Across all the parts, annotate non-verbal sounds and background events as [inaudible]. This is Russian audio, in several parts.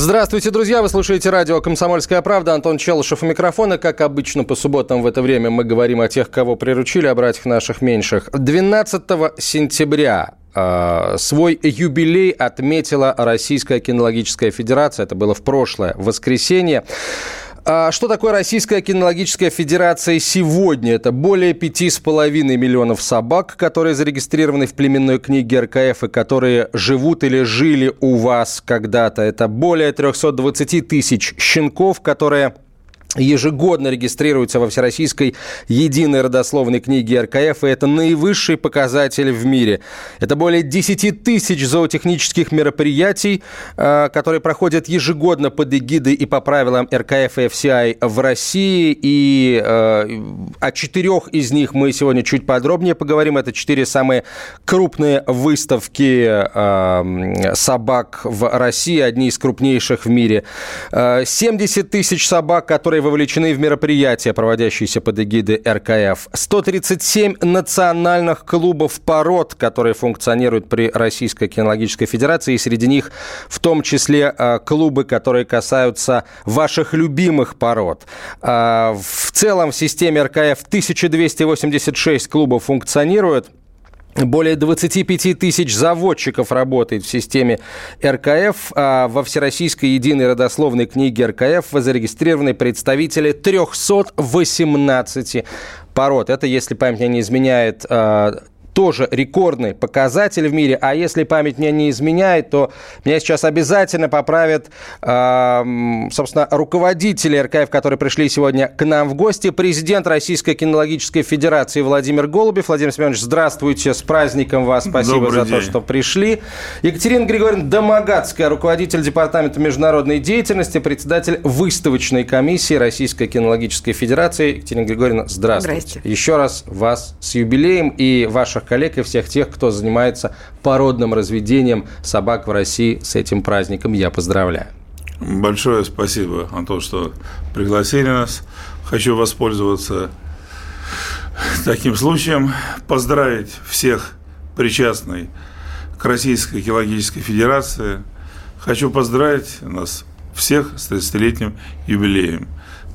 Здравствуйте, друзья! Вы слушаете радио «Комсомольская правда». Антон Челышев у микрофона. Как обычно, по субботам в это время мы говорим о тех, кого приручили, о братьях наших меньших. 12 сентября э, свой юбилей отметила Российская кинологическая федерация. Это было в прошлое воскресенье. А что такое Российская кинологическая федерация сегодня? Это более пяти с половиной миллионов собак, которые зарегистрированы в племенной книге РКФ и которые живут или жили у вас когда-то. Это более 320 тысяч щенков, которые ежегодно регистрируется во Всероссийской единой родословной книге РКФ, и это наивысший показатель в мире. Это более 10 тысяч зоотехнических мероприятий, э, которые проходят ежегодно под эгидой и по правилам РКФ и FCI в России, и э, о четырех из них мы сегодня чуть подробнее поговорим. Это четыре самые крупные выставки э, собак в России, одни из крупнейших в мире. 70 тысяч собак, которые которые вовлечены в мероприятия, проводящиеся под эгидой РКФ. 137 национальных клубов пород, которые функционируют при Российской кинологической федерации, и среди них в том числе а, клубы, которые касаются ваших любимых пород. А, в целом в системе РКФ 1286 клубов функционируют. Более 25 тысяч заводчиков работает в системе РКФ. А во Всероссийской единой родословной книге РКФ зарегистрированы представители 318 пород. Это, если память не изменяет, а, тоже рекордный показатель в мире. А если память мне не изменяет, то меня сейчас обязательно поправят, э, собственно, руководители РКФ, которые пришли сегодня к нам в гости. Президент Российской кинологической федерации Владимир Голубев. Владимир Семенович, здравствуйте, с праздником вас. Спасибо Добрый за день. то, что пришли. Екатерина Григорьевна Домогацкая, руководитель Департамента международной деятельности, председатель выставочной комиссии Российской кинологической федерации. Екатерина Григорьевна, здравствуйте. Здравствуйте. Еще раз вас с юбилеем и ваших коллег и всех тех, кто занимается породным разведением собак в России с этим праздником. Я поздравляю. Большое спасибо, Антон, что пригласили нас. Хочу воспользоваться таким случаем, поздравить всех причастных к Российской геологической федерации. Хочу поздравить нас всех с 30-летним юбилеем.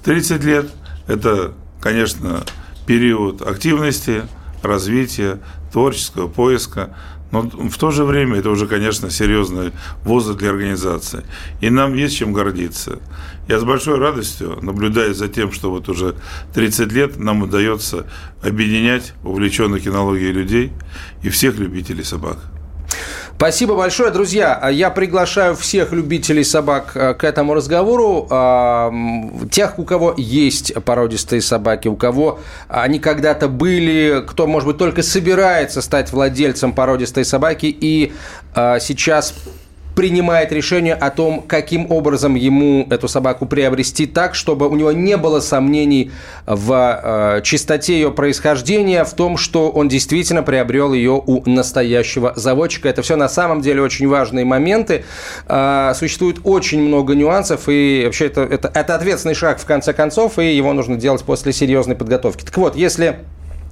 30 лет – это, конечно, период активности, развития, творческого поиска, но в то же время это уже, конечно, серьезный возраст для организации. И нам есть чем гордиться. Я с большой радостью наблюдаю за тем, что вот уже 30 лет нам удается объединять увлеченных кинологией людей и всех любителей собак. Спасибо большое, друзья. Я приглашаю всех любителей собак э, к этому разговору. Тех, у кого есть породистые собаки, у кого они когда-то были, кто, может быть, только собирается стать владельцем породистой собаки и а, сейчас принимает решение о том, каким образом ему эту собаку приобрести так, чтобы у него не было сомнений в э, чистоте ее происхождения, в том, что он действительно приобрел ее у настоящего заводчика. Это все на самом деле очень важные моменты. Э, существует очень много нюансов, и вообще это, это, это ответственный шаг в конце концов, и его нужно делать после серьезной подготовки. Так вот, если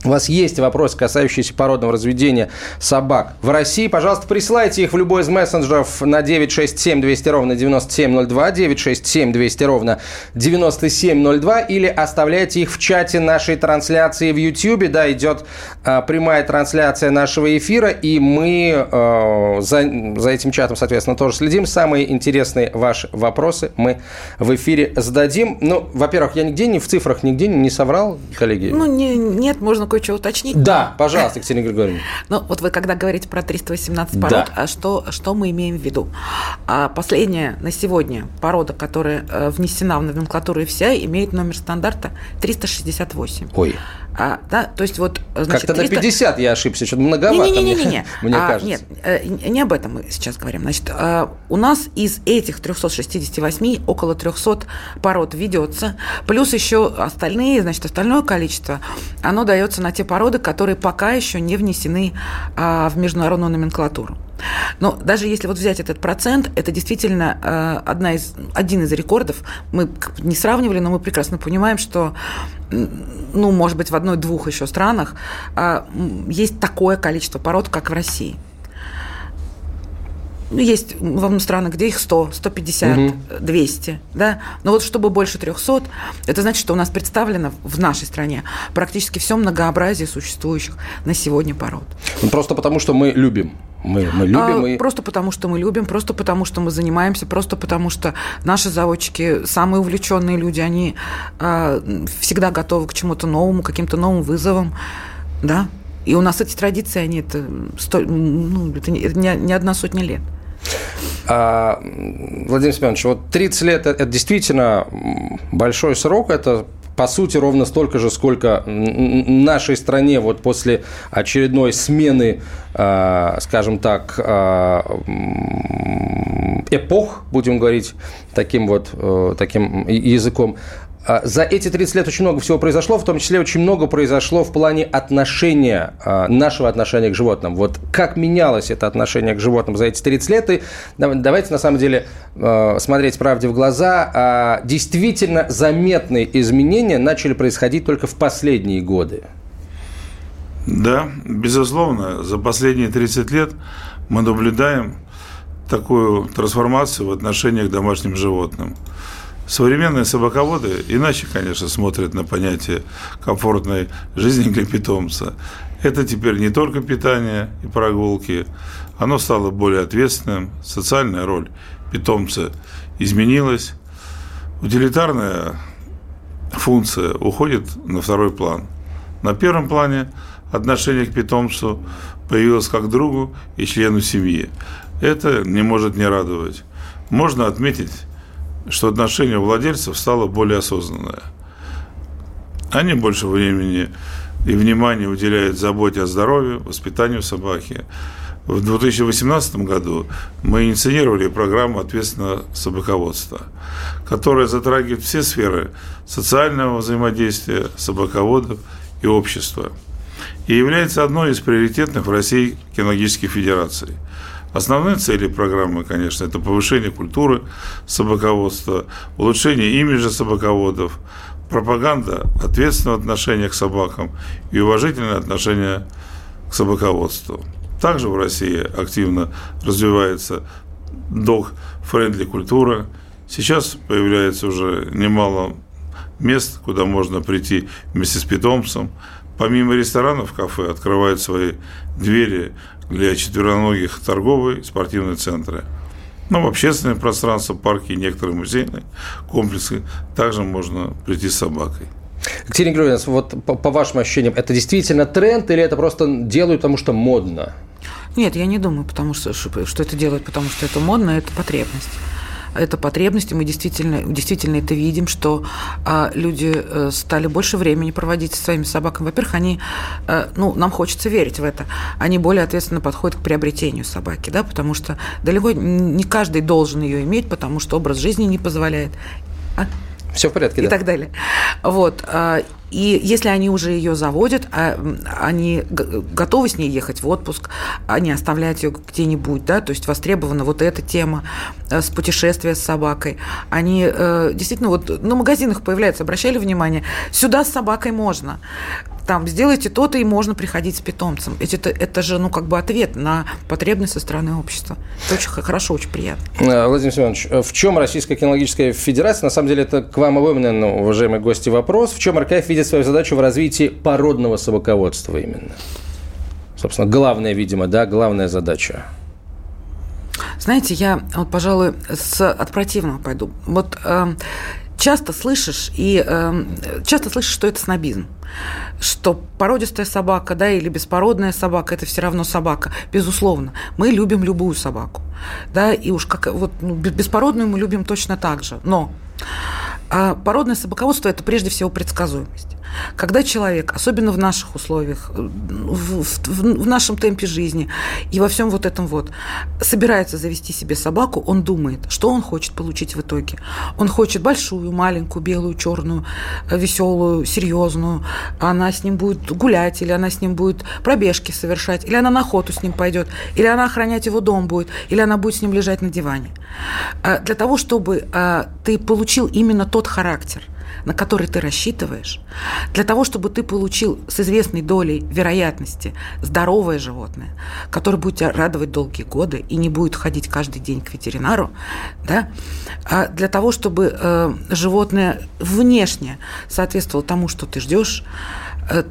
у вас есть вопросы, касающиеся породного разведения собак в России, пожалуйста, присылайте их в любой из мессенджеров на 967 200 ровно 9702, 967 200 ровно 9702 или оставляйте их в чате нашей трансляции в YouTube. Да, идет э, прямая трансляция нашего эфира, и мы э, за, за этим чатом, соответственно, тоже следим. Самые интересные ваши вопросы мы в эфире зададим. Ну, во-первых, я нигде не в цифрах, нигде не соврал, коллеги? Ну, не, нет, можно кое-что уточнить? Да, пожалуйста, Екатерина Григорьевна. Ну, вот вы когда говорите про 318 пород, да. а что, что мы имеем в виду? А последняя на сегодня порода, которая э, внесена в номенклатуру FCI, имеет номер стандарта 368. Ой. А, да, то есть вот, значит, Как-то 300... на 50 я ошибся, что-то многовато, не, не, не, не, не. мне а, кажется. Нет, э, не об этом мы сейчас говорим. Значит, а, у нас из этих 368 около 300 пород ведется, плюс еще остальные, значит, остальное количество, оно дается на те породы, которые пока еще не внесены а, в международную номенклатуру. Но даже если вот взять этот процент, это действительно э, одна из, один из рекордов. Мы не сравнивали, но мы прекрасно понимаем, что, ну, может быть, в одной-двух еще странах э, есть такое количество пород, как в России. Ну, есть во странах, где их 100, 150, угу. 200, да, но вот чтобы больше 300, это значит, что у нас представлено в нашей стране практически все многообразие существующих на сегодня пород. Ну, просто потому, что мы любим. Мы, мы любим. А, и... Просто потому, что мы любим, просто потому, что мы занимаемся, просто потому, что наши заводчики самые увлеченные люди, они а, всегда готовы к чему-то новому, каким-то новым вызовам, да. И у нас эти традиции, они это, сто, ну, это не, не одна сотня лет. А, Владимир Семенович, вот 30 лет – это действительно большой срок, это по сути, ровно столько же, сколько нашей стране вот после очередной смены, а, скажем так, а, эпох, будем говорить таким вот э, таким языком, за эти 30 лет очень много всего произошло, в том числе очень много произошло в плане отношения, а, нашего отношения к животным. Вот как менялось это отношение к животным за эти 30 лет? И давайте, на самом деле, а, смотреть правде в глаза. Действительно заметные изменения начали происходить только в последние годы. Да, безусловно, за последние 30 лет мы наблюдаем такую трансформацию в отношениях к домашним животным. Современные собаководы иначе, конечно, смотрят на понятие комфортной жизни для питомца. Это теперь не только питание и прогулки, оно стало более ответственным, социальная роль питомца изменилась, утилитарная функция уходит на второй план. На первом плане отношение к питомцу появилось как другу и члену семьи. Это не может не радовать. Можно отметить что отношение владельцев стало более осознанное. Они больше времени и внимания уделяют заботе о здоровье, воспитанию собаки. В 2018 году мы инициировали программу ответственного собаководства, которая затрагивает все сферы социального взаимодействия собаководов и общества и является одной из приоритетных в России кинологических федераций – Основные цели программы, конечно, это повышение культуры собаководства, улучшение имиджа собаководов, пропаганда ответственного отношения к собакам и уважительное отношение к собаководству. Также в России активно развивается дог-френдли культура. Сейчас появляется уже немало мест, куда можно прийти вместе с питомцем. Помимо ресторанов, кафе открывают свои двери для четвероногих торговые спортивные центры. Но в общественное пространство, парки и некоторые музейные комплексы также можно прийти с собакой. Екатерина Григорьевна, вот по, по вашим ощущениям, это действительно тренд или это просто делают, потому что модно? Нет, я не думаю, потому что, что это делают, потому что это модно, это потребность это потребность, и мы действительно, действительно это видим, что а, люди а, стали больше времени проводить со своими собаками. Во-первых, они, а, ну, нам хочется верить в это, они более ответственно подходят к приобретению собаки, да, потому что далеко не каждый должен ее иметь, потому что образ жизни не позволяет. А? Все в порядке, и да. так далее. Вот. А, и если они уже ее заводят, а, они готовы с ней ехать в отпуск, они оставляют ее где-нибудь, да, то есть востребована вот эта тема э, с путешествия с собакой. Они э, действительно вот на магазинах появляются, обращали внимание, сюда с собакой можно там сделайте то-то, и можно приходить с питомцем. Это, это же, ну, как бы ответ на потребность со стороны общества. Это очень хорошо, очень приятно. Э, Владимир Семенович, в чем Российская кинологическая федерация, на самом деле, это к вам обоим, наверное, уважаемые гости, вопрос, в чем РКФ видит свою задачу в развитии породного собаководства именно? Собственно, главная, видимо, да, главная задача. Знаете, я вот, пожалуй, с, от противного пойду. Вот э, часто слышишь, и э, часто слышишь, что это снобизм что породистая собака, да, или беспородная собака, это все равно собака. Безусловно, мы любим любую собаку, да, и уж как вот ну, беспородную мы любим точно так же. Но а породное собаководство – это прежде всего предсказуемость. Когда человек, особенно в наших условиях, в, в, в нашем темпе жизни и во всем вот этом вот, собирается завести себе собаку, он думает, что он хочет получить в итоге. Он хочет большую, маленькую, белую, черную, веселую, серьезную. Она с ним будет гулять, или она с ним будет пробежки совершать, или она на охоту с ним пойдет, или она охранять его дом будет, или она будет с ним лежать на диване. А для того, чтобы ты получил именно тот характер, на который ты рассчитываешь, для того, чтобы ты получил с известной долей вероятности здоровое животное, которое будет тебя радовать долгие годы и не будет ходить каждый день к ветеринару, да, а для того, чтобы э, животное внешне соответствовало тому, что ты ждешь,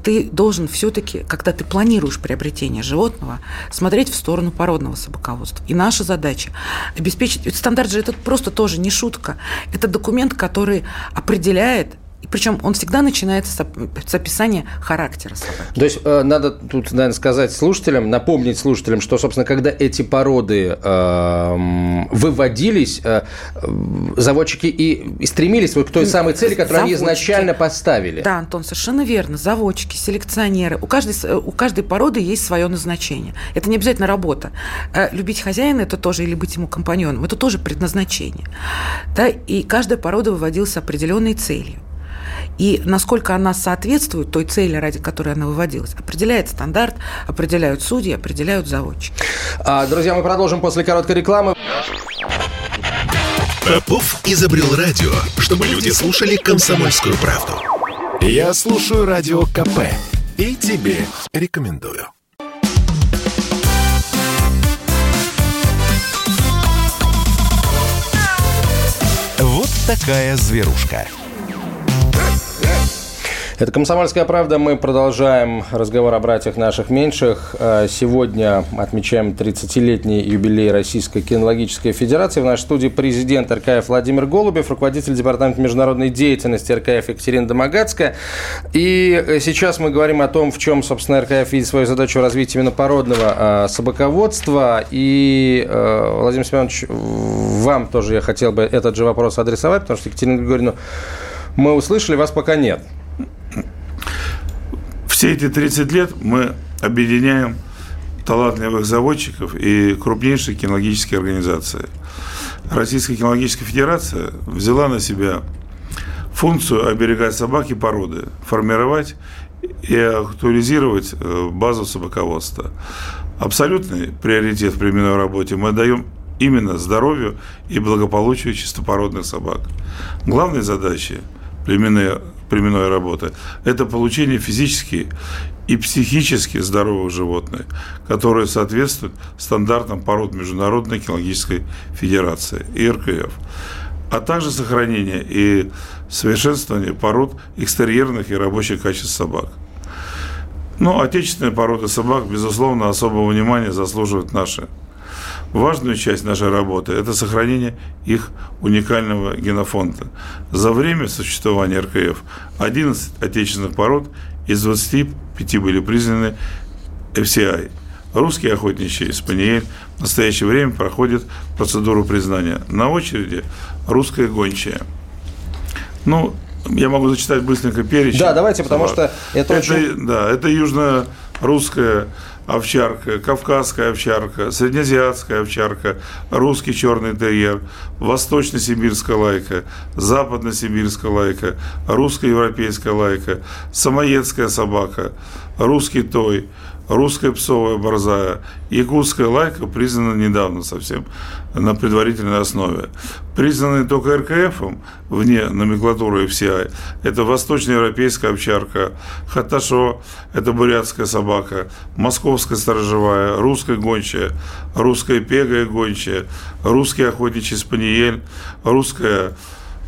ты должен все-таки, когда ты планируешь приобретение животного, смотреть в сторону породного собаководства. И наша задача обеспечить... Стандарт же это просто тоже не шутка. Это документ, который определяет и причем он всегда начинается с описания характера собаки. То есть э, надо тут, наверное, сказать слушателям, напомнить слушателям, что, собственно, когда эти породы э, выводились, э, заводчики и, и стремились вот к той самой цели, которую заводчики. они изначально поставили. Да, Антон, совершенно верно. Заводчики, селекционеры. У каждой, у каждой породы есть свое назначение. Это не обязательно работа. Э, любить хозяина – это тоже, или быть ему компаньоном, это тоже предназначение. Да? И каждая порода выводилась с определенной целью. И насколько она соответствует той цели, ради которой она выводилась, определяет стандарт, определяют судьи, определяют заводчики. А, друзья, мы продолжим после короткой рекламы. Попов изобрел радио, чтобы люди слушали комсомольскую правду. Я слушаю радио КП и тебе рекомендую. Вот такая зверушка. Это «Комсомольская правда». Мы продолжаем разговор о братьях наших меньших. А, сегодня отмечаем 30-летний юбилей Российской кинологической федерации. В нашей студии президент РКФ Владимир Голубев, руководитель Департамента международной деятельности РКФ Екатерина Домогацкая. И сейчас мы говорим о том, в чем, собственно, РКФ видит свою задачу развития именно породного а, собаководства. И, Владимир Семенович, вам тоже я хотел бы этот же вопрос адресовать, потому что Екатерина Григорьевна мы услышали, вас пока нет. Все эти 30 лет мы объединяем талантливых заводчиков и крупнейшие кинологические организации. Российская кинологическая федерация взяла на себя функцию оберегать собак и породы, формировать и актуализировать э, базу собаководства. Абсолютный приоритет в племенной работе мы даем именно здоровью и благополучию чистопородных собак. Главной задачей племенной племенной работы, это получение физически и психически здоровых животных, которые соответствуют стандартам пород Международной кинологической федерации ИРКФ, а также сохранение и совершенствование пород экстерьерных и рабочих качеств собак. Но отечественные породы собак, безусловно, особого внимания заслуживают наши Важную часть нашей работы – это сохранение их уникального генофонда. За время существования РКФ 11 отечественных пород из 25 были признаны FCI. Русский охотничий спаниель в настоящее время проходит процедуру признания. На очереди русская гончая. Ну, я могу зачитать быстренько перечень. Да, давайте, потому что это, это очень... Да, это южно-русская овчарка, кавказская овчарка, среднеазиатская овчарка, русский черный терьер, восточно-сибирская лайка, западно-сибирская лайка, русско-европейская лайка, самоедская собака, русский той, русская псовая борзая, якутская лайка признана недавно совсем на предварительной основе. Признанные только РКФом, вне номенклатуры FCI, это восточноевропейская овчарка, хаташо, это бурятская собака, московская сторожевая, русская гончая, русская пега и гончая, русский охотничий спаниель, русская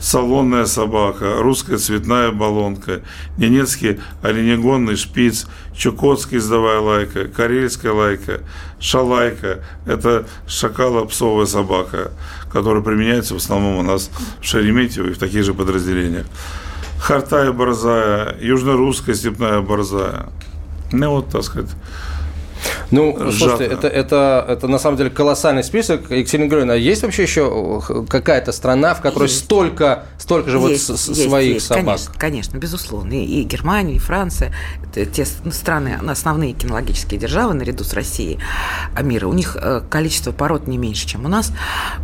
салонная собака, русская цветная баллонка, ненецкий оленегонный шпиц, чукотский издавая лайка, карельская лайка, шалайка – это шакало-псовая собака, которая применяется в основном у нас в Шереметьево и в таких же подразделениях. Хартая борзая, южно-русская степная борзая. Ну вот, так сказать, Ну, сжато. слушайте, это, это, это на самом деле колоссальный список. Екатерина Григорьевна, а есть вообще еще какая-то страна, в которой есть. столько, столько же есть, вот есть, своих есть. собак? Конечно, конечно, безусловно. И, и Германия, и Франция, те страны, основные кинологические державы наряду с Россией а мира, у них э, количество пород не меньше, чем у нас.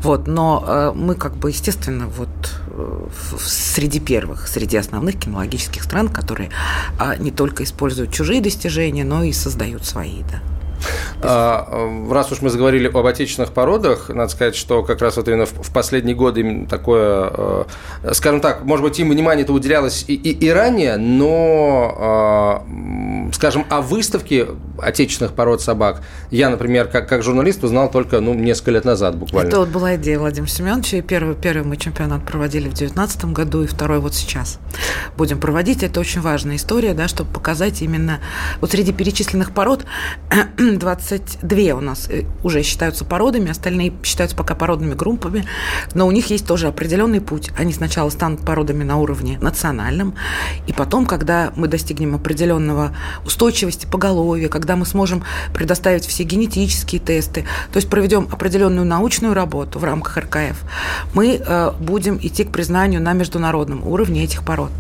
Вот, но э, мы как бы, естественно, вот э, среди первых, среди основных кинологических стран, которые а, не только используют чужие достижения, но и создают свои, да. А, раз уж мы заговорили об отечественных породах, надо сказать, что как раз вот именно в последние годы именно такое, э, скажем так, может быть, им внимание это уделялось и, и, и ранее, но, а, скажем, о выставке отечественных пород собак я, например, как, как журналист узнал только ну, несколько лет назад буквально. Это вот была идея Владимира Семеновича, и первый, первый мы чемпионат проводили в 2019 году, и второй вот сейчас будем проводить. Это очень важная история, да, чтобы показать именно вот среди перечисленных пород [clears throat] 22 у нас э, уже считаются породами, остальные считаются пока породными группами, но у них есть тоже определенный путь. Они сначала станут породами на уровне национальном, и потом, когда мы достигнем определенного устойчивости поголовья, когда мы сможем предоставить все генетические тесты, то есть проведем определенную научную работу в рамках РКФ, мы э, будем идти к признанию на международном уровне этих пород.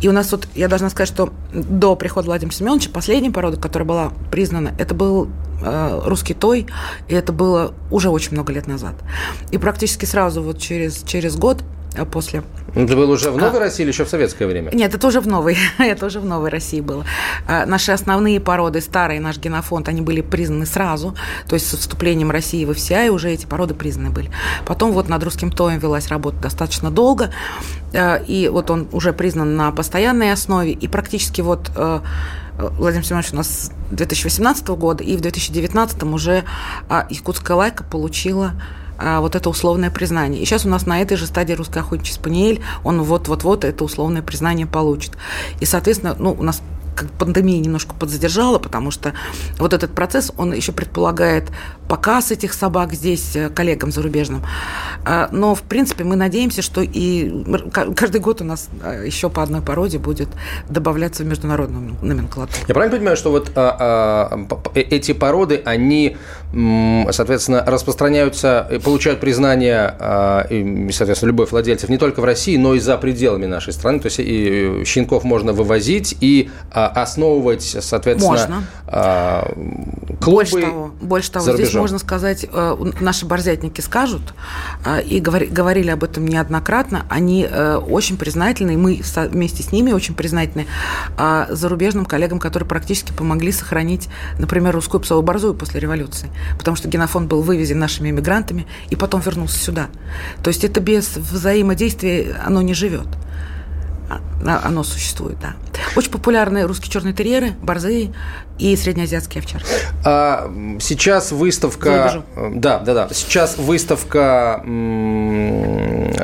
И у нас вот, я должна сказать, что до прихода Владимира Семеновича последняя порода, которая была признана, это был был э, русский той, и это было уже очень много лет назад. И практически сразу, вот через, через год э, после это было уже в Новой а, России или еще в советское время? Нет, это уже в Новой. [laughs] это уже в Новой России было. А, наши основные породы, старые, наш генофонд, они были признаны сразу. То есть с вступлением России в ФСИА уже эти породы признаны были. Потом вот над русским тоем велась работа достаточно долго. А, и вот он уже признан на постоянной основе. И практически вот Владимир Семенович у нас 2018 года, и в 2019 уже а, якутская лайка получила а, вот это условное признание. И сейчас у нас на этой же стадии русский охотничий спаниель, он вот-вот-вот это условное признание получит. И, соответственно, ну, у нас как пандемия немножко подзадержала, потому что вот этот процесс, он еще предполагает показ этих собак здесь э, коллегам зарубежным. А, но, в принципе, мы надеемся, что и каждый год у нас э, еще по одной породе будет добавляться в международную номенклатуру. Я правильно понимаю, что вот а, а, эти породы, они, соответственно, распространяются, получают признание, а, и, соответственно, любовь владельцев не только в России, но и за пределами нашей страны. То есть и щенков можно вывозить и а, основывать, соответственно, можно. А, клубы больше того, больше того здесь можно сказать, э, наши борзятники скажут, э, и говорили об этом неоднократно, они э, очень признательны, и мы вместе с ними очень признательны зарубежным коллегам, которые практически помогли сохранить, например, русскую псовую борзую после революции, потому что генофонд был вывезен нашими иммигрантами и потом вернулся сюда. То есть это без взаимодействия оно не живет. А, оно существует, да. Очень популярны русские черные терьеры, борзые и среднеазиатские овчарки. А сейчас выставка... Да, да, да. Сейчас выставка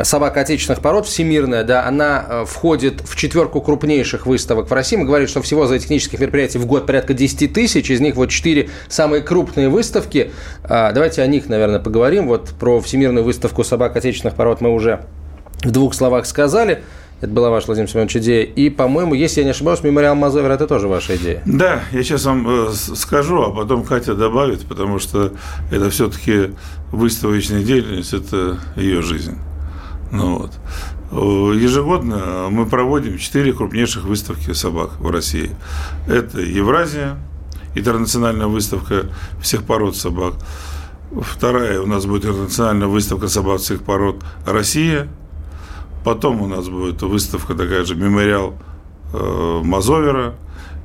собак отечественных пород всемирная, да, она э, входит в четверку крупнейших выставок в России. Мы говорим, что всего за технических мероприятий в год порядка 10 тысяч, из них вот 4 самые крупные выставки. А, давайте о них, наверное, поговорим. Вот про всемирную выставку собак отечественных пород мы уже в двух словах сказали. Это была ваша, Владимир Семенович, идея. И, по-моему, если я не ошибаюсь, мемориал Мазовер – это тоже ваша идея. Да, я сейчас вам э, скажу, а потом Катя добавит, потому что это все-таки выставочная деятельность, это ее жизнь. Ну вот. Э, ежегодно мы проводим четыре крупнейших выставки собак в России. Это Евразия, интернациональная выставка всех пород собак. Вторая у нас будет интернациональная выставка собак всех пород «Россия», Потом у нас будет выставка такая же, мемориал э, Мазовера.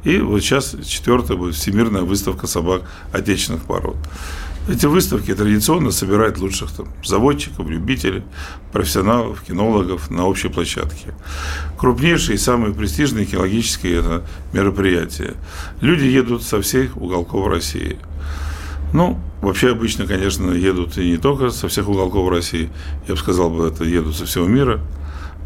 И вот сейчас четвертая будет всемирная выставка собак отечественных пород. Эти выставки традиционно собирают лучших там, заводчиков, любителей, профессионалов, кинологов на общей площадке. Крупнейшие и самые престижные кинологические это мероприятия. Люди едут со всех уголков России. Ну, вообще обычно, конечно, едут и не только со всех уголков России, я бы сказал, бы, это едут со всего мира –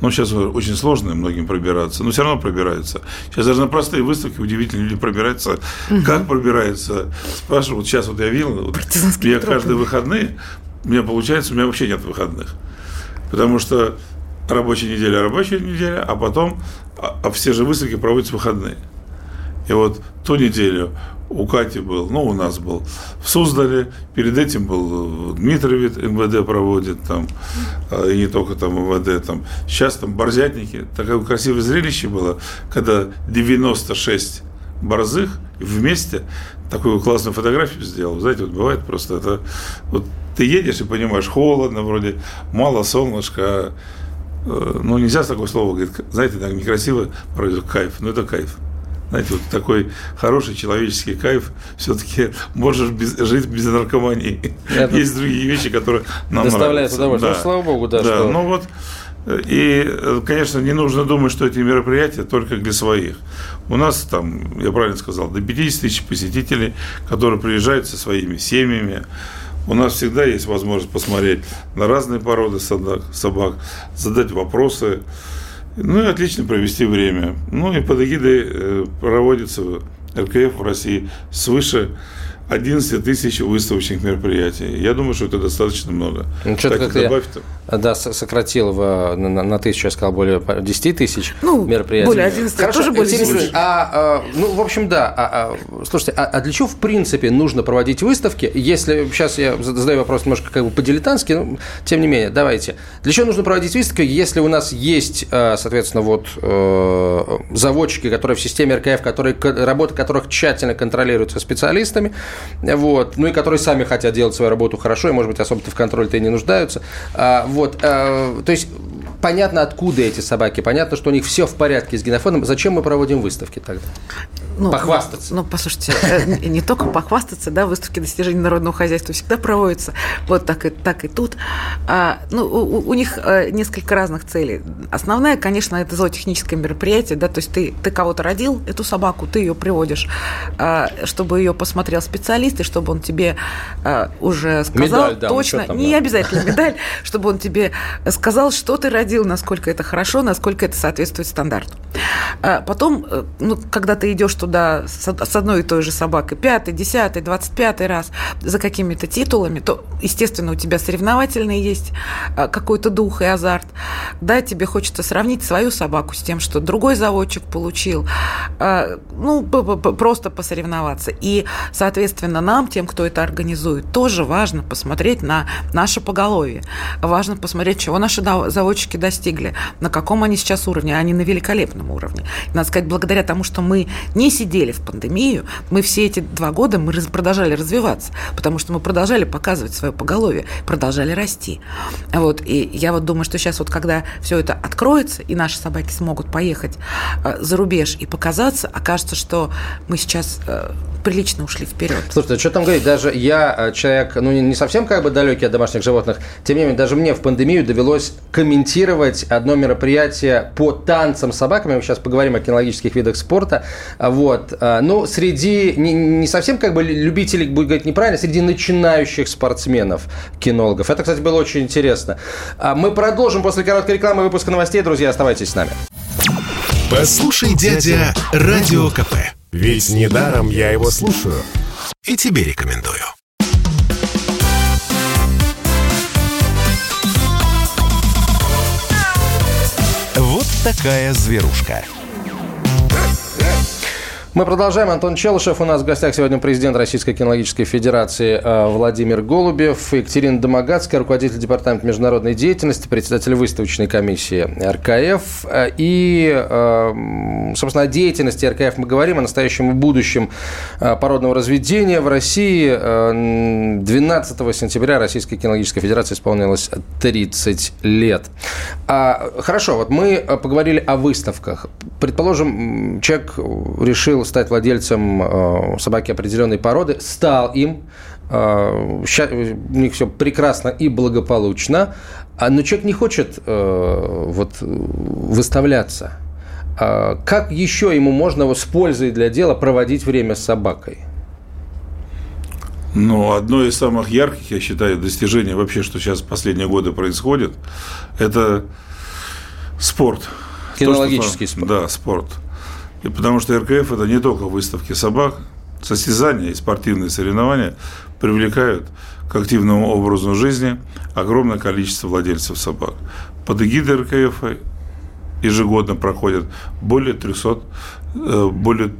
ну, сейчас очень сложно многим пробираться, но все равно пробираются. Сейчас даже на простые выставки удивительно люди пробираются. Угу. Как пробираются? Спрашивают, вот сейчас вот я видел, вот, я каждые выходные, у меня получается, у меня вообще нет выходных. Потому что рабочая неделя, рабочая неделя, а потом а, а все же выставки проводятся в выходные. И вот ту неделю у Кати был, ну, у нас был в Суздале, перед этим был в Дмитрове МВД проводит там, а, и не только там МВД, там, сейчас там борзятники, такое красивое зрелище было, когда 96 борзых вместе такую классную фотографию сделал. Знаете, вот бывает просто это, вот ты едешь и понимаешь, холодно вроде, мало солнышка, а, э, ну, нельзя такое слово говорить, знаете, так некрасиво, кайф, ну, это кайф. Знаете, вот такой хороший человеческий кайф, все-таки можешь без, жить без наркомании. Это Есть другие вещи, которые нам Доставляет нравятся. удовольствие. Да. Ну, слава богу, да. Да, что... ну вот, и, конечно, не нужно думать, что эти мероприятия только для своих. У нас там, я правильно сказал, до 50 тысяч посетителей, которые приезжают со своими семьями. У нас всегда есть возможность посмотреть на разные породы собак, задать вопросы. Ну и отлично провести время. Ну и под эгидой э, проводится РКФ в России свыше 11 тысяч выставочных мероприятий. Я думаю, что это достаточно много. Ну, что-то как добавь я, Да, сократил в, на, на тысячу, я сказал, более 10 тысяч ну, мероприятий. более 11, Хорошо, тоже более 10. А, а, ну, в общем, да. А, а, слушайте, а, а для чего, в принципе, нужно проводить выставки, если, сейчас я задаю вопрос немножко как бы по-дилетантски, но тем не менее, давайте. Для чего нужно проводить выставки, если у нас есть, э, соответственно, вот э, заводчики, которые в системе РКФ, которые, работа которых тщательно контролируются специалистами, вот, ну и которые сами хотят делать свою работу хорошо, и, может быть, особо-то в контроле-то и не нуждаются. А, вот, а, то есть понятно, откуда эти собаки, понятно, что у них все в порядке с генофондом. Зачем мы проводим выставки тогда? Ну, похвастаться. Ну, послушайте, э, не только похвастаться, да, выставки достижений народного хозяйства всегда проводятся, вот так и, так и тут. А, ну, у, у них э, несколько разных целей. Основная, конечно, это зоотехническое мероприятие, да, то есть ты, ты кого-то родил, эту собаку, ты ее приводишь, а, чтобы ее посмотрел специалист, и чтобы он тебе а, уже сказал медаль, да, точно, там, не да. обязательно медаль, [laughs] чтобы он тебе сказал, что ты родил, насколько это хорошо, насколько это соответствует стандарту. А потом, э, ну, когда ты идешь туда с одной и той же собакой пятый, десятый, двадцать пятый раз за какими-то титулами, то, естественно, у тебя соревновательный есть а, какой-то дух и азарт. Да, тебе хочется сравнить свою собаку с тем, что другой заводчик получил. Ну, просто посоревноваться. И, соответственно, нам, тем, кто это организует, тоже важно посмотреть на наше поголовье. Важно посмотреть, чего наши заводчики достигли, на каком они сейчас уровне. Они на великолепном уровне. надо сказать, благодаря тому, что мы не сидели в пандемию, мы все эти два года мы продолжали развиваться, потому что мы продолжали показывать свое поголовье, продолжали расти. Вот, и я вот думаю, что сейчас вот когда все это откроется, и наши собаки смогут поехать э, за рубеж и показаться, окажется, что мы сейчас э, прилично ушли вперед. Слушайте, а что там говорить, даже я э, человек, ну, не совсем как бы далекий от домашних животных, тем не менее, даже мне в пандемию довелось комментировать одно мероприятие по танцам с собаками, мы сейчас поговорим о кинологических видах спорта, вот, э, ну, среди, не, не совсем как бы любителей, будет говорить неправильно, среди начинающих спортсменов, кинологов. Это, кстати, было очень интересно. А мы продолжим после короткой рекламы выпуска новостей, друзья, оставайтесь с нами. Послушай, дядя, Радио КП. Ведь недаром я его слушаю. И тебе рекомендую. Вот такая зверушка. Мы продолжаем. Антон Челышев. У нас в гостях сегодня президент Российской кинологической федерации э, Владимир Голубев, Екатерина Домогацкая, руководитель департамента международной деятельности, председатель выставочной комиссии РКФ. Э, и, э, собственно, о деятельности РКФ мы говорим, о настоящем и будущем породного разведения в России. 12 сентября Российской кинологической федерации исполнилось 30 лет. А, хорошо, вот мы поговорили о выставках. Предположим, человек решил стать владельцем э, собаки определенной породы, стал им, э, у них все прекрасно и благополучно, а, но человек не хочет э, вот, выставляться. А как еще ему можно с пользой для дела проводить время с собакой? Ну, одно из самых ярких, я считаю, достижений вообще, что сейчас в последние годы происходит, это спорт. Кинологический То, что, спорт. Да, спорт. И потому что РКФ это не только выставки собак, состязания и спортивные соревнования привлекают к активному образу жизни огромное количество владельцев собак. Под эгидой РКФ ежегодно проходят более 300, э, более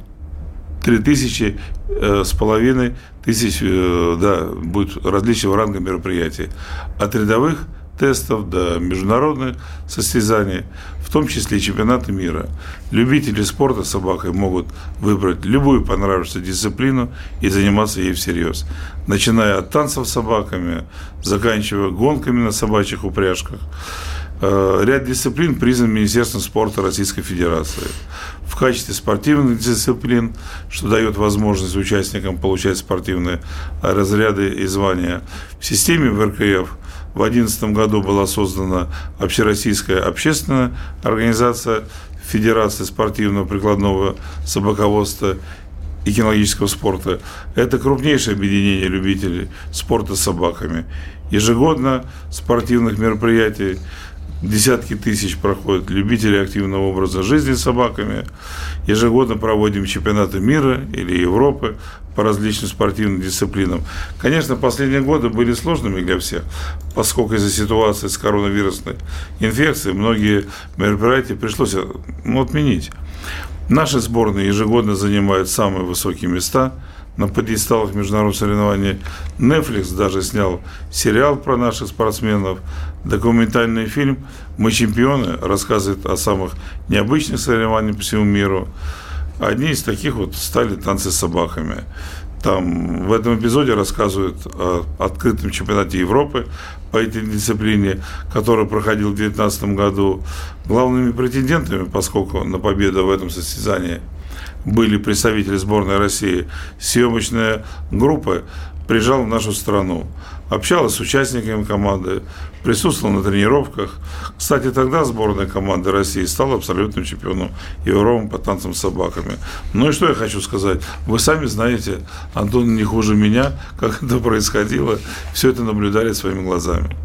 три тысячи с половиной тысяч да, будет различного ранга мероприятий. От рядовых тестов до международных состязаний, в том числе и чемпионаты мира. Любители спорта с собакой могут выбрать любую понравившуюся дисциплину и заниматься ей всерьез. Начиная от танцев с собаками, заканчивая гонками на собачьих упряжках. Э, ряд дисциплин признан Министерством спорта Российской Федерации. В качестве спортивных дисциплин, что дает возможность участникам получать спортивные разряды и звания, в системе ВРКФ в 2011 году была создана Общероссийская общественная организация Федерации спортивного прикладного собаководства и кинологического спорта. Это крупнейшее объединение любителей спорта с собаками. Ежегодно спортивных мероприятий Десятки тысяч проходят любители активного образа жизни с собаками. Ежегодно проводим чемпионаты мира или Европы по различным спортивным дисциплинам. Конечно, последние годы были сложными для всех, поскольку из-за ситуации с коронавирусной инфекцией многие мероприятия пришлось ну, отменить. Наши сборные ежегодно занимают самые высокие места на подъесталах международных соревнований. Netflix даже снял сериал про наших спортсменов. Документальный фильм «Мы чемпионы» рассказывает о самых необычных соревнованиях по всему миру. Одни из таких вот стали танцы с собаками. Там в этом эпизоде рассказывают о открытом чемпионате Европы по этой дисциплине, который проходил в 2019 году. Главными претендентами, поскольку на победу в этом состязании были представители сборной России, съемочная группа приезжала в нашу страну общалась с участниками команды, присутствовала на тренировках. Кстати, тогда сборная команды России стала абсолютным чемпионом Европы по танцам с собаками. Ну и что я хочу сказать? Вы сами знаете, Антон не хуже меня, [laughs] как это происходило. Все это наблюдали своими глазами.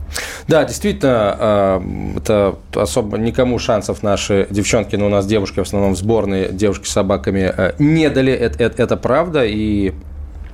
Да, действительно, а, это особо никому шансов наши девчонки, но у нас девушки в основном в сборной, девушки с собаками э, не дали, это, это, это правда, и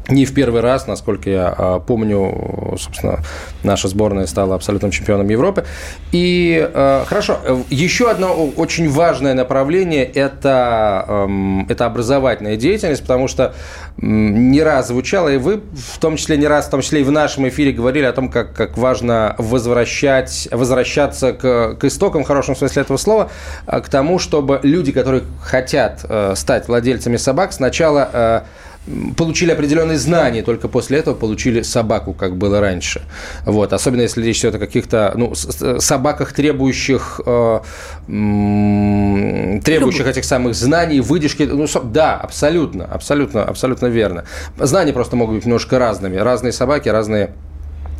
не в первый раз, насколько я а, помню, собственно, наша сборная стала абсолютным чемпионом Европы. И а, хорошо, еще одно очень важное направление это, эм, это образовательная деятельность, потому что не раз звучало, и вы в том числе не раз, в том числе и в нашем эфире говорили о том, как, как важно возвращать, возвращаться к, к истокам, в хорошем смысле этого слова, а, к тому, чтобы люди, которые хотят э, стать владельцами собак, сначала э, получили определенные знания, только после этого получили собаку, как было раньше. Вот. Особенно если речь идет о каких-то ну, собаках, требующих, э, требующих этих самых знаний, выдержки. Ну, да, абсолютно, абсолютно, абсолютно верно. Знания просто могут быть немножко разными. Разные собаки, разные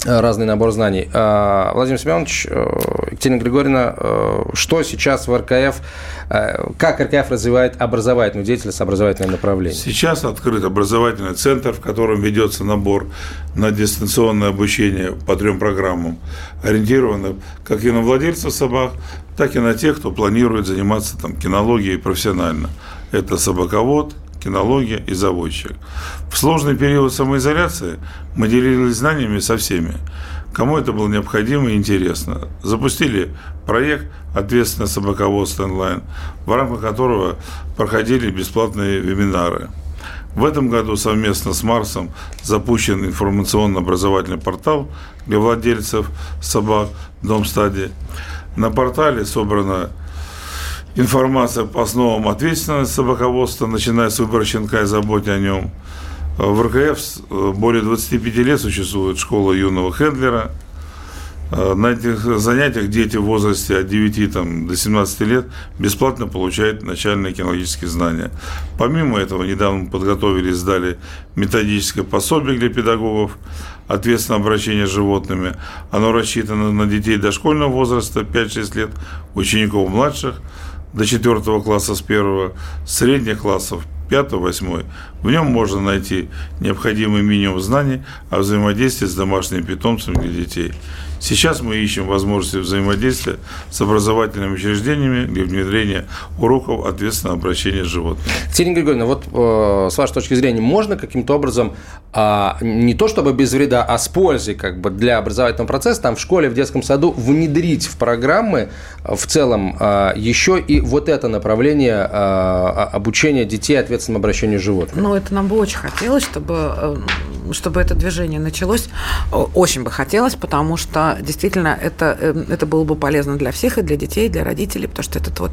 разный набор знаний. А, Владимир Семенович, э, Екатерина Григорьевна, э, что сейчас в РКФ, э, как РКФ развивает образовательную деятельность, образовательное направление? Сейчас открыт образовательный центр, в котором ведется набор на дистанционное обучение по трем программам, ориентированных как и на владельцев собак, так и на тех, кто планирует заниматься там, кинологией профессионально. Это собаковод, кинология и заводчик. В сложный период самоизоляции мы делились знаниями со всеми, кому это было необходимо и интересно. Запустили проект «Ответственное собаководство онлайн», в рамках которого проходили бесплатные вебинары. В этом году совместно с Марсом запущен информационно-образовательный портал для владельцев собак «Дом стадии». На портале собрано информация по основам ответственности собаководства, начиная с выбора щенка и заботе о нем. В РКФ э, более 25 лет существует школа юного хендлера. Э, на этих занятиях дети в возрасте от 9 там, до 17 лет бесплатно получают начальные кинологические знания. Помимо этого, недавно подготовили и сдали методическое пособие для педагогов ответственное обращение с животными. Оно рассчитано на детей дошкольного возраста 5-6 лет, учеников младших – до 4 класса с 1, средних классов 5-8. В нем можно найти необходимый минимум знаний о взаимодействии с домашними питомцами для детей. Сейчас мы ищем возможности взаимодействия с образовательными учреждениями для внедрения уроков ответственного обращения с животными. Катерина Григорьевна, вот э, с вашей точки зрения, можно каким-то образом э, не то чтобы без вреда, а с пользой как бы для образовательного процесса там в школе, в детском саду внедрить в программы э, в целом э, еще и вот это направление э, обучения детей ответственному обращению с животными? Ну, это нам бы очень хотелось, чтобы, э, чтобы это движение началось. Очень бы хотелось, потому что действительно это, э, это было бы полезно для всех, и для детей, и для родителей, потому что этот вот,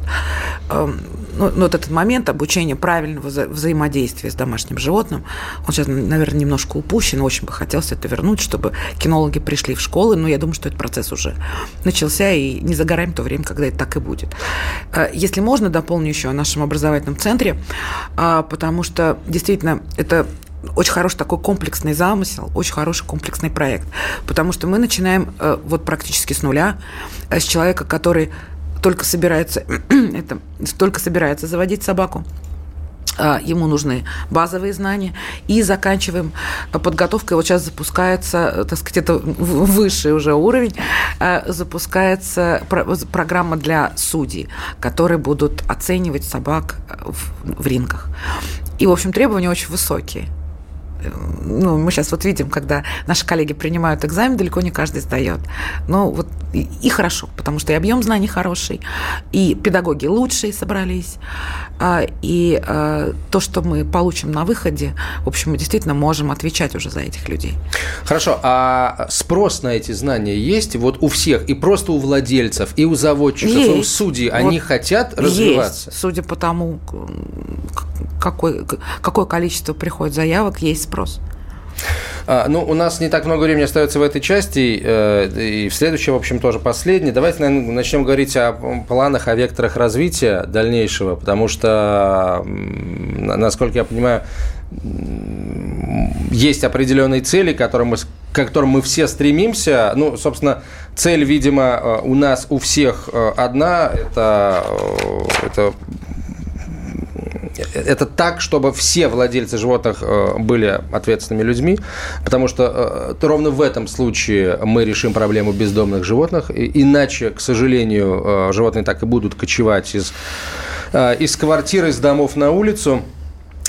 эм, ну, ну, вот этот момент обучения правильного вза взаимодействия с домашним животным, он сейчас, наверное, немножко упущен, очень бы хотелось это вернуть, чтобы кинологи пришли в школы, но я думаю, что этот процесс уже начался, и не за горами то время, когда это так и будет. Э, если можно, дополню еще о нашем образовательном центре, а, потому что действительно это очень хороший такой комплексный замысел, очень хороший комплексный проект, потому что мы начинаем э, вот практически с нуля, э, с человека, который только собирается, [clears throat] это, только собирается заводить собаку, а, ему нужны базовые знания, и заканчиваем подготовкой. Вот сейчас запускается, так сказать, это высший уже уровень, а, запускается программа для судей, которые будут оценивать собак в, в рингах. И, в общем, требования очень высокие ну, мы сейчас вот видим, когда наши коллеги принимают экзамен, далеко не каждый сдает. Но вот и, и хорошо, потому что и объем знаний хороший, и педагоги лучшие собрались, а, и а, то, что мы получим на выходе, в общем, мы действительно можем отвечать уже за этих людей. Хорошо, а спрос на эти знания есть вот у всех, и просто у владельцев, и у заводчиков, есть. и у судей, вот они хотят развиваться? Есть, судя по тому, какой, какое количество приходит заявок, есть спрос. А, ну, у нас не так много времени остается в этой части, э, и в следующей, в общем, тоже последней. Давайте наверное, начнем говорить о планах, о векторах развития дальнейшего, потому что, насколько я понимаю, есть определенные цели, к которым мы, к которым мы все стремимся. Ну, собственно, цель, видимо, э, у нас у всех э, одна – это, это это так, чтобы все владельцы животных э, были ответственными людьми, потому что э, ровно в этом случае мы решим проблему бездомных животных. Иначе, к сожалению, э, животные так и будут кочевать из, из квартир, из домов на улицу.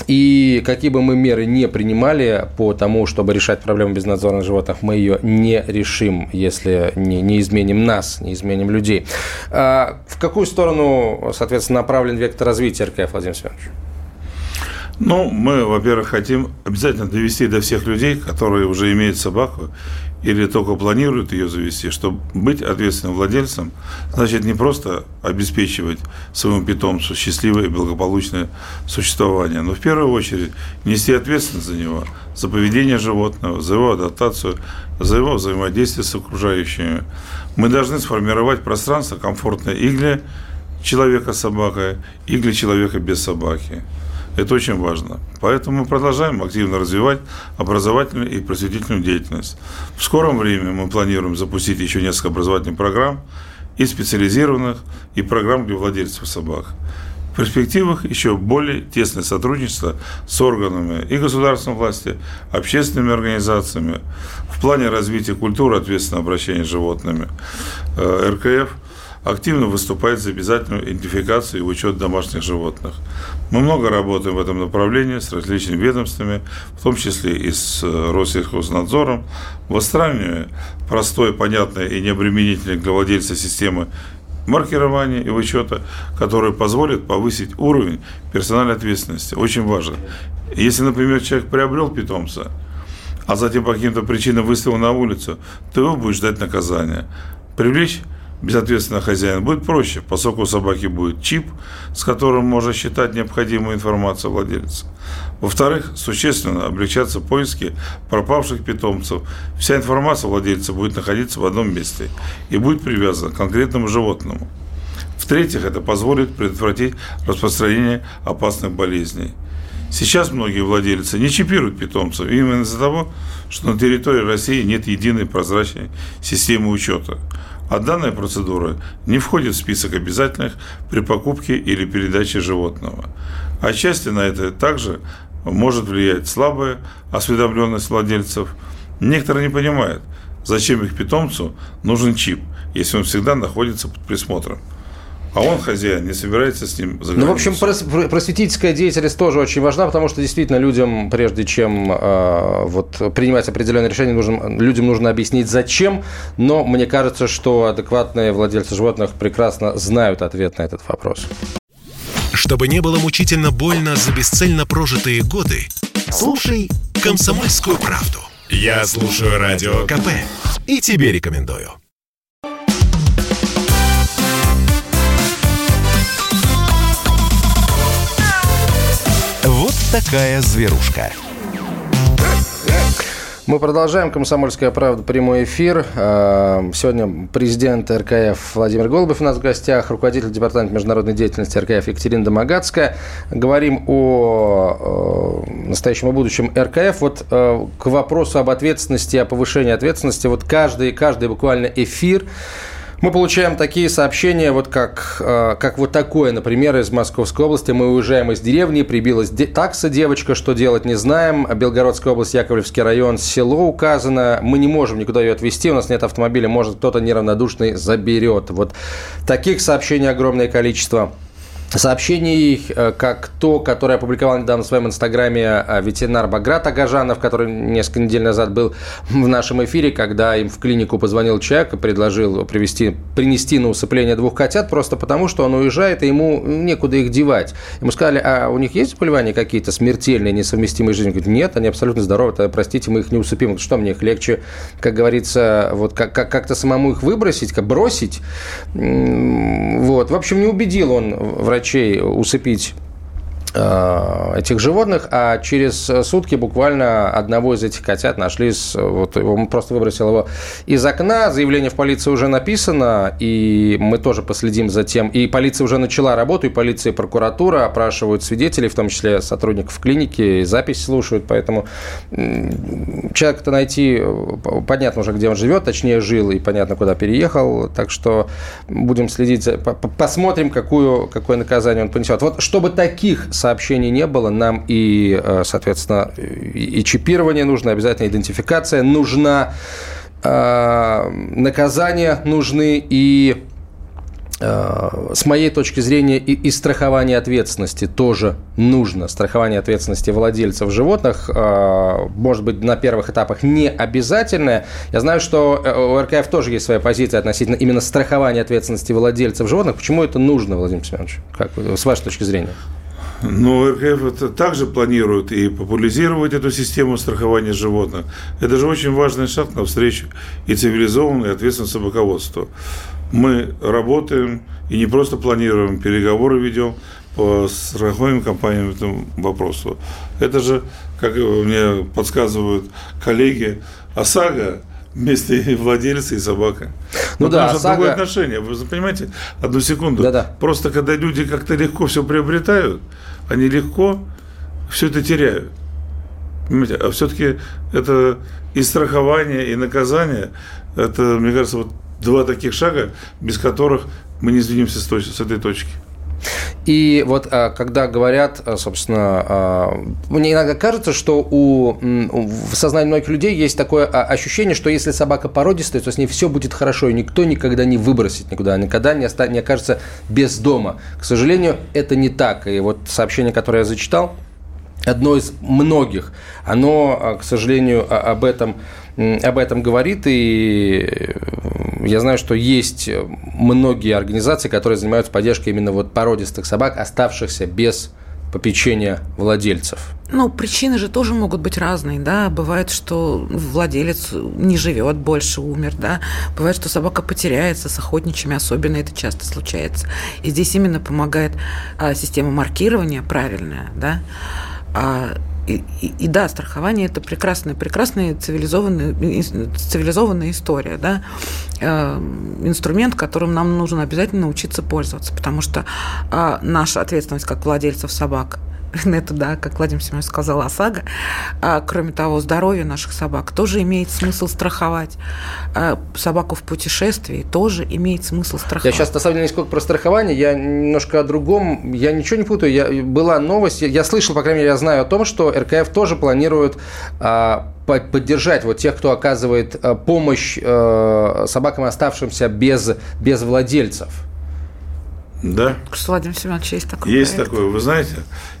И какие бы мы меры не принимали по тому, чтобы решать проблему безнадзорных животных, мы ее не решим, если не, не изменим нас, не изменим людей. А в какую сторону, соответственно, направлен вектор развития РКФ, Владимир Семенович? Ну, мы, во-первых, хотим обязательно довести до всех людей, которые уже имеют собаку или только планируют ее завести, чтобы быть ответственным владельцем, значит не просто обеспечивать своему питомцу счастливое и благополучное существование, но в первую очередь нести ответственность за него, за поведение животного, за его адаптацию, за его взаимодействие с окружающими. Мы должны сформировать пространство комфортное и для человека с собакой, и для человека без собаки. Это очень важно. Поэтому мы продолжаем активно развивать образовательную и просветительную деятельность. В скором времени мы планируем запустить еще несколько образовательных программ и специализированных, и программ для владельцев собак. В перспективах еще более тесное сотрудничество с органами и государственной власти, общественными организациями в плане развития культуры ответственного обращения с животными. Э, РКФ – активно выступает за обязательную идентификацию и учет домашних животных. Мы много работаем в этом направлении с различными ведомствами, в том числе и с э, Россельхознадзором, в отстранивании простой, понятной и необременительной для владельца системы маркирования и учета, который позволит повысить уровень персональной ответственности. Очень важно. Если, например, человек приобрел питомца, а затем по каким-то причинам выставил на улицу, то его будет ждать наказание. Привлечь безответственно хозяин, будет проще, поскольку у собаки будет чип, с которым можно считать необходимую информацию владельца. Во-вторых, существенно облегчатся поиски пропавших питомцев. Вся информация владельца будет находиться в одном месте и будет привязана к конкретному животному. В-третьих, это позволит предотвратить распространение опасных болезней. Сейчас многие владельцы не чипируют питомцев именно из-за того, что на территории России нет единой прозрачной системы учета – а данная процедура не входит в список обязательных при покупке или передаче животного. Отчасти на это также может влиять слабая осведомленность владельцев. Некоторые не понимают, зачем их питомцу нужен чип, если он всегда находится под присмотром. А он, хозяин, не собирается с ним заговорить. Ну, в общем, просветительская деятельность тоже очень важна, потому что действительно людям, прежде чем э, вот, принимать определенные решения, нужно, людям нужно объяснить, зачем. Но мне кажется, что адекватные владельцы животных прекрасно знают ответ на этот вопрос. Чтобы не было мучительно больно за бесцельно прожитые годы, слушай «Комсомольскую правду». Я слушаю Радио КП и тебе рекомендую. Такая зверушка. Мы продолжаем «Комсомольская правда» прямой эфир. А, сегодня президент РКФ Владимир Голубев у нас в гостях, руководитель департамента международной деятельности РКФ Екатерина Домогацкая. Говорим о настоящем и будущем РКФ. Вот а, к вопросу об ответственности, о повышении ответственности. Вот каждый, каждый буквально эфир мы получаем такие сообщения, вот как, э, как вот такое, например, из Московской области. Мы уезжаем из деревни, прибилась такса девочка, что делать не знаем. Белгородская область, Яковлевский район, село указано. Мы не можем никуда ее отвезти, у нас нет автомобиля, может кто-то неравнодушный заберет. Вот таких сообщений огромное количество сообщений, э, как то, которое опубликовал недавно в своем инстаграме э, ветеринар Баграт Агажанов, который несколько недель назад был в нашем эфире, когда им в клинику позвонил человек и предложил привести, принести на усыпление двух котят, просто потому, что он уезжает, и ему некуда их девать. Ему сказали, а у них есть заболевания какие-то смертельные, несовместимые с жизнью? Говорит, нет, они абсолютно здоровы, тогда, простите, мы их не усыпим. Что мне их легче, как говорится, вот как- как- как-то самому их выбросить, как бросить? Вот. В общем, не убедил он врач врачей усыпить этих животных, а через сутки буквально одного из этих котят нашли, вот он просто выбросил его из окна, заявление в полиции уже написано, и мы тоже последим за тем, и полиция уже начала работу, и полиция, и прокуратура опрашивают свидетелей, в том числе сотрудников клиники, и запись слушают, поэтому человека-то найти, понятно уже, где он живет, точнее жил, и понятно, куда переехал, так что будем следить, посмотрим, какую, какое наказание он понесет. Вот чтобы таких сообщений не было, нам и, э, соответственно, и чипирование нужно, обязательно идентификация нужна, э, наказания нужны и э, с моей точки зрения, и, и страхование ответственности тоже нужно. Страхование ответственности владельцев животных, может быть, на первых этапах не обязательное. Я знаю, что у РКФ тоже есть своя позиция относительно именно страхования ответственности владельцев животных. Почему это нужно, Владимир Семенович, как, с вашей точки зрения? Но РКФ также планирует и популяризировать эту систему страхования животных. Это же очень важный шаг навстречу и цивилизованному, и ответственному собаководству. Мы работаем и не просто планируем, переговоры ведем по страховым компаниям этому вопросу. Это же, как мне подсказывают коллеги, ОСАГО вместе и владельца, и собака. Ну Но да, там ОСАГО... другое отношение. Вы понимаете, одну секунду. Да-да. Просто когда люди как-то легко все приобретают, они легко все это теряют. Понимаете? А все-таки это и страхование, и наказание, это, мне кажется, вот два таких шага, без которых мы не сдвинемся с, с этой точки. И вот а, когда говорят, а, собственно, а, мне иногда кажется, что у, в сознании многих людей есть такое ощущение, что если собака породистая, то с ней все будет хорошо, и никто никогда не выбросит никуда, никогда не, оста- не окажется без дома. К сожалению, это не так. И вот сообщение, которое я зачитал, одно из многих, оно, к сожалению, об этом об этом говорит, и я знаю, что есть многие организации, которые занимаются поддержкой именно вот породистых собак, оставшихся без попечения владельцев? Ну, причины же тоже могут быть разные, да. Бывает, что владелец не живет больше, умер, да. Бывает, что собака потеряется с охотничьими, особенно это часто случается. И здесь именно помогает а, система маркирования правильная, да. А, и, и, да, страхование это прекрасная, прекрасная цивилизованная, цивилизованная история, да, э, инструмент, которым нам нужно обязательно научиться пользоваться, потому что э, наша ответственность как владельцев собак – [laughs] это, да, как Владимир Семенович сказал, ОСАГО. А, кроме того, здоровье наших собак тоже имеет смысл страховать. А, собаку в путешествии тоже имеет смысл страховать. Я сейчас, на самом деле, не сколько про страхование, я немножко о другом. Я ничего не путаю. Я, была новость, я, я слышал, по крайней мере, я знаю о том, что РКФ тоже планирует а, поддержать вот тех, кто оказывает а, помощь а, собакам, оставшимся без, без владельцев. Да. Владимир Семенович, есть такое. Есть проект. такое. Вы знаете,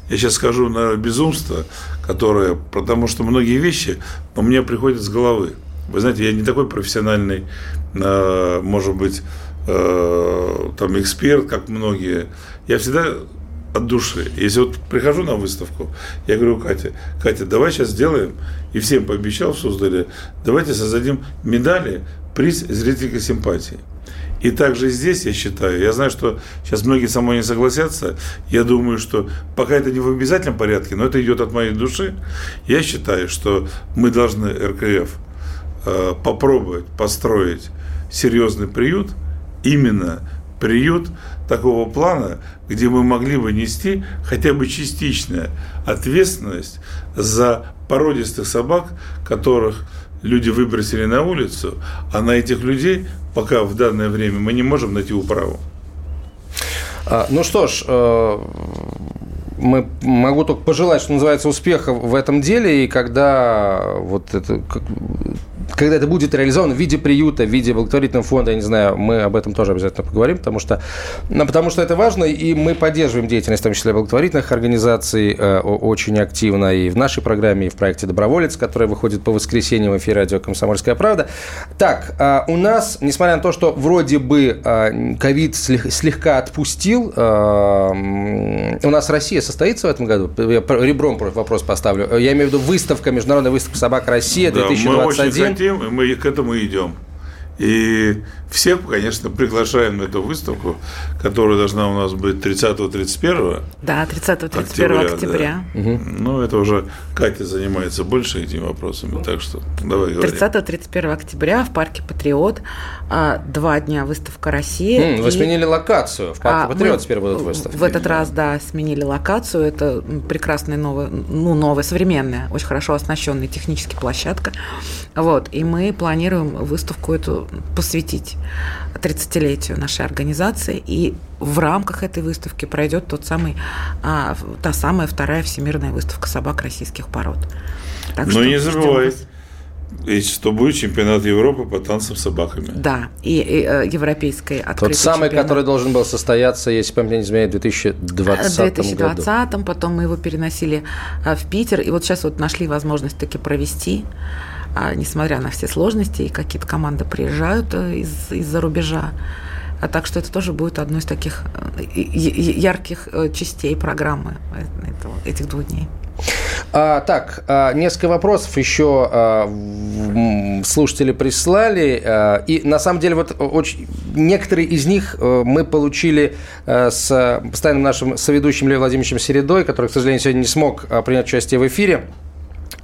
я сейчас скажу на безумство, которое, потому что многие вещи у меня приходят с головы. Вы знаете, я не такой профессиональный, может быть, э, там эксперт, как многие. Я всегда от души. Если вот прихожу на выставку, я говорю, Катя, Катя, давай сейчас сделаем, и всем пообещал в Суздале, давайте создадим медали, приз зрительской симпатии. И также здесь, я считаю, я знаю, что сейчас многие со мной не согласятся, я думаю, что пока это не в обязательном порядке, но это идет от моей души, я считаю, что мы должны РКФ э, попробовать построить серьезный приют, именно приют такого плана, где мы могли бы нести хотя бы частичную ответственность за породистых собак, которых люди выбросили на улицу, а на этих людей пока в данное время мы не можем найти управу. А, ну что ж, э, мы могу только пожелать, что называется, успеха в этом деле, и когда вот это когда это будет реализовано в виде приюта, в виде благотворительного фонда, я не знаю, мы об этом тоже обязательно поговорим, потому что, ну, потому что это важно, и мы поддерживаем деятельность, в том числе благотворительных организаций, э, очень активно и в нашей программе, и в проекте «Доброволец», который выходит по воскресеньям в эфире радио «Комсомольская правда». Так, э, у нас, несмотря на то, что вроде бы э, ковид слегка отпустил, э, у нас Россия состоится в этом году? Я ребром вопрос поставлю. Я имею в виду выставка, международная выставка «Собак Россия» 2021. Хотим, и мы к этому идем. И всех, конечно, приглашаем на эту выставку, которая должна у нас быть 30-31. Да, 30-31 октября. октября. Да. Угу. Ну, это уже Катя занимается больше этими вопросами, так что давай 30-31 октября в парке Патриот. А, два дня выставка России. М, вы и... сменили локацию. В парке а, Патриот теперь будут выставки. В этот раз, да, сменили локацию. Это прекрасная новая, ну, новая, современная, очень хорошо оснащенная технически площадка. Вот. И мы планируем выставку эту посвятить 30-летию нашей организации. И в рамках этой выставки пройдет тот самый, а, та самая вторая всемирная выставка собак российских пород. Так Но не забывай, и что будет чемпионат Европы по танцам с собаками. Да, и, и э, европейской открытый Тот самый, чемпионат. который должен был состояться, если память не изменяет, в 2020 В 2020 году. потом мы его переносили э, в Питер, и вот сейчас вот нашли возможность таки провести а, несмотря на все сложности, и какие-то команды приезжают э, из, из-за рубежа. А так что это тоже будет одной из таких э, ярких э, частей программы этих двух дней. А, так, а, несколько вопросов еще а, слушатели прислали. А, и на самом деле вот очень, некоторые из них мы получили с постоянным нашим соведущим Леем Владимировичем Середой, который, к сожалению, сегодня не смог принять участие в эфире.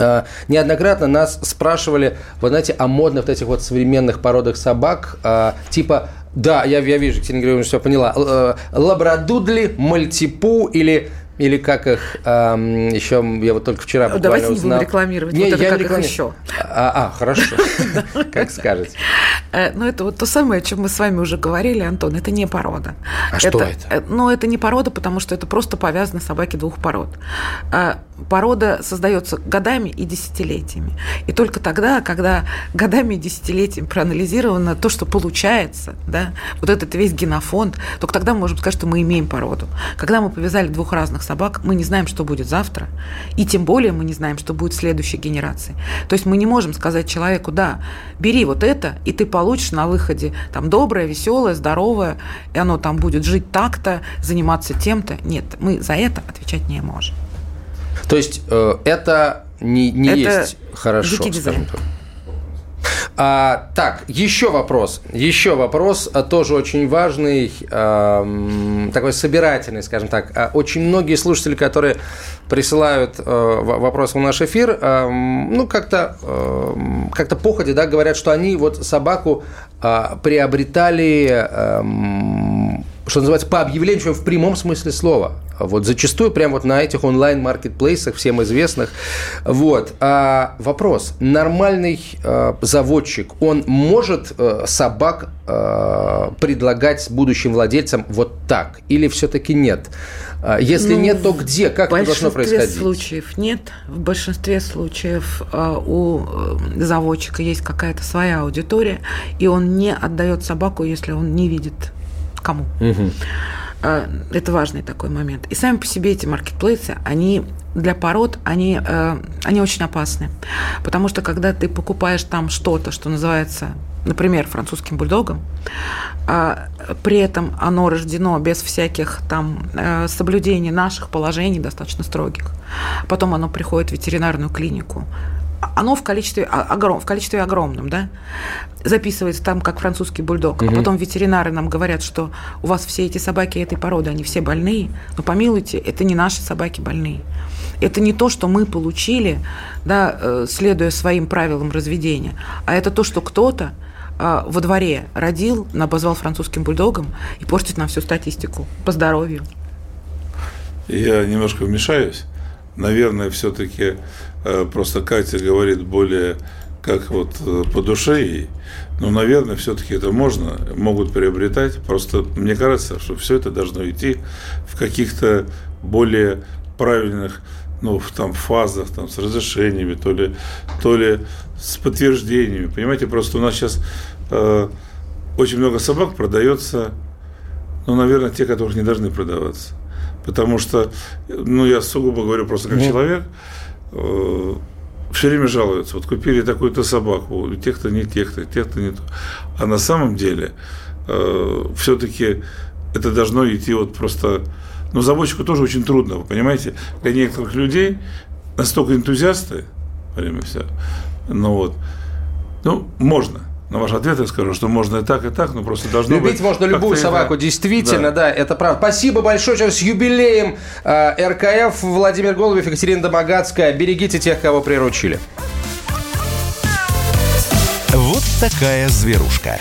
Э, неоднократно нас спрашивали, вы знаете, о модных вот этих вот современных породах собак, э, типа да, я, я вижу, Ксения Григорьевна все поняла. Э, лабрадудли, мальтипу или или как их эм, еще, я вот только вчера буквально Давайте узнал. не будем рекламировать, не, вот это я как рекламирую. их еще. А, а хорошо, [laughs] [laughs] как скажете. Э, ну, это вот то самое, о чем мы с вами уже говорили, Антон, это не порода. А что это? Э, ну, это не порода, потому что это просто повязаны собаки двух пород. А порода создается годами и десятилетиями. И только тогда, когда годами и десятилетиями проанализировано то, что получается, да, вот этот весь генофонд, только тогда мы можем сказать, что мы имеем породу. Когда мы повязали двух разных собак, мы не знаем, что будет завтра, и тем более мы не знаем, что будет в следующей генерации. То есть мы не можем сказать человеку, да, бери вот это, и ты получишь на выходе там доброе, веселое, здоровое, и оно там будет жить так-то, заниматься тем-то. Нет, мы за это отвечать не можем. То есть э, это не, не это есть хорошо, скажем так. А, так, еще вопрос. Еще вопрос, а, тоже очень важный, э, такой собирательный, скажем так. А, очень многие слушатели, которые присылают э, вопросы в наш эфир, э, ну, как-то э, как походе, да, говорят, что они вот собаку э, приобретали, э, что называется, по объявлению в прямом смысле слова. Вот зачастую прямо вот на этих онлайн-маркетплейсах, всем известных. Вот. А вопрос. Нормальный э, заводчик, он может э, собак э, предлагать будущим владельцам вот так? Или все-таки нет? А если ну, нет, то где? Как это должно происходить? В большинстве случаев нет. В большинстве случаев э, у э, заводчика есть какая-то своя аудитория, и он не отдает собаку, если он не видит кому. Угу. Это важный такой момент. И сами по себе эти маркетплейсы, они для пород, они, э, они очень опасны. Потому что когда ты покупаешь там что-то, что называется например, французским бульдогом, а при этом оно рождено без всяких там э, соблюдений наших положений достаточно строгих. Потом оно приходит в ветеринарную клинику, оно в количестве, огром, в количестве огромном, да, записывается там как французский бульдог, угу. а потом ветеринары нам говорят, что у вас все эти собаки этой породы, они все больные, но помилуйте, это не наши собаки больные. Это не то, что мы получили, да, э, следуя своим правилам разведения, а это то, что кто-то э, во дворе родил, обозвал французским бульдогом и портит нам всю статистику по здоровью. Я немножко вмешаюсь. Наверное, все-таки э, просто Катя говорит более как вот по душе ей. Но, наверное, все-таки это можно, могут приобретать. Просто мне кажется, что все это должно идти в каких-то более правильных ну, в там, фазах, там, с разрешениями, то ли, то ли с подтверждениями. Понимаете, просто у нас сейчас э, очень много собак продается, ну, наверное, те, которых не должны продаваться. Потому что, ну, я сугубо говорю просто как mm. человек, э, все время жалуются. Вот купили такую-то собаку, тех-то не тех-то, тех-то не то. А на самом деле э, все-таки это должно идти вот просто но заводчику тоже очень трудно, вы понимаете? Для некоторых людей настолько энтузиасты, время все, ну вот, ну, можно. На ваш ответ я скажу, что можно и так, и так, но просто должно Любить быть... Любить можно любую собаку, это... действительно, да. да, это правда. Спасибо большое сейчас с юбилеем э, РКФ Владимир Голубев, Екатерина Домогацкая. Берегите тех, кого приручили. Вот такая зверушка.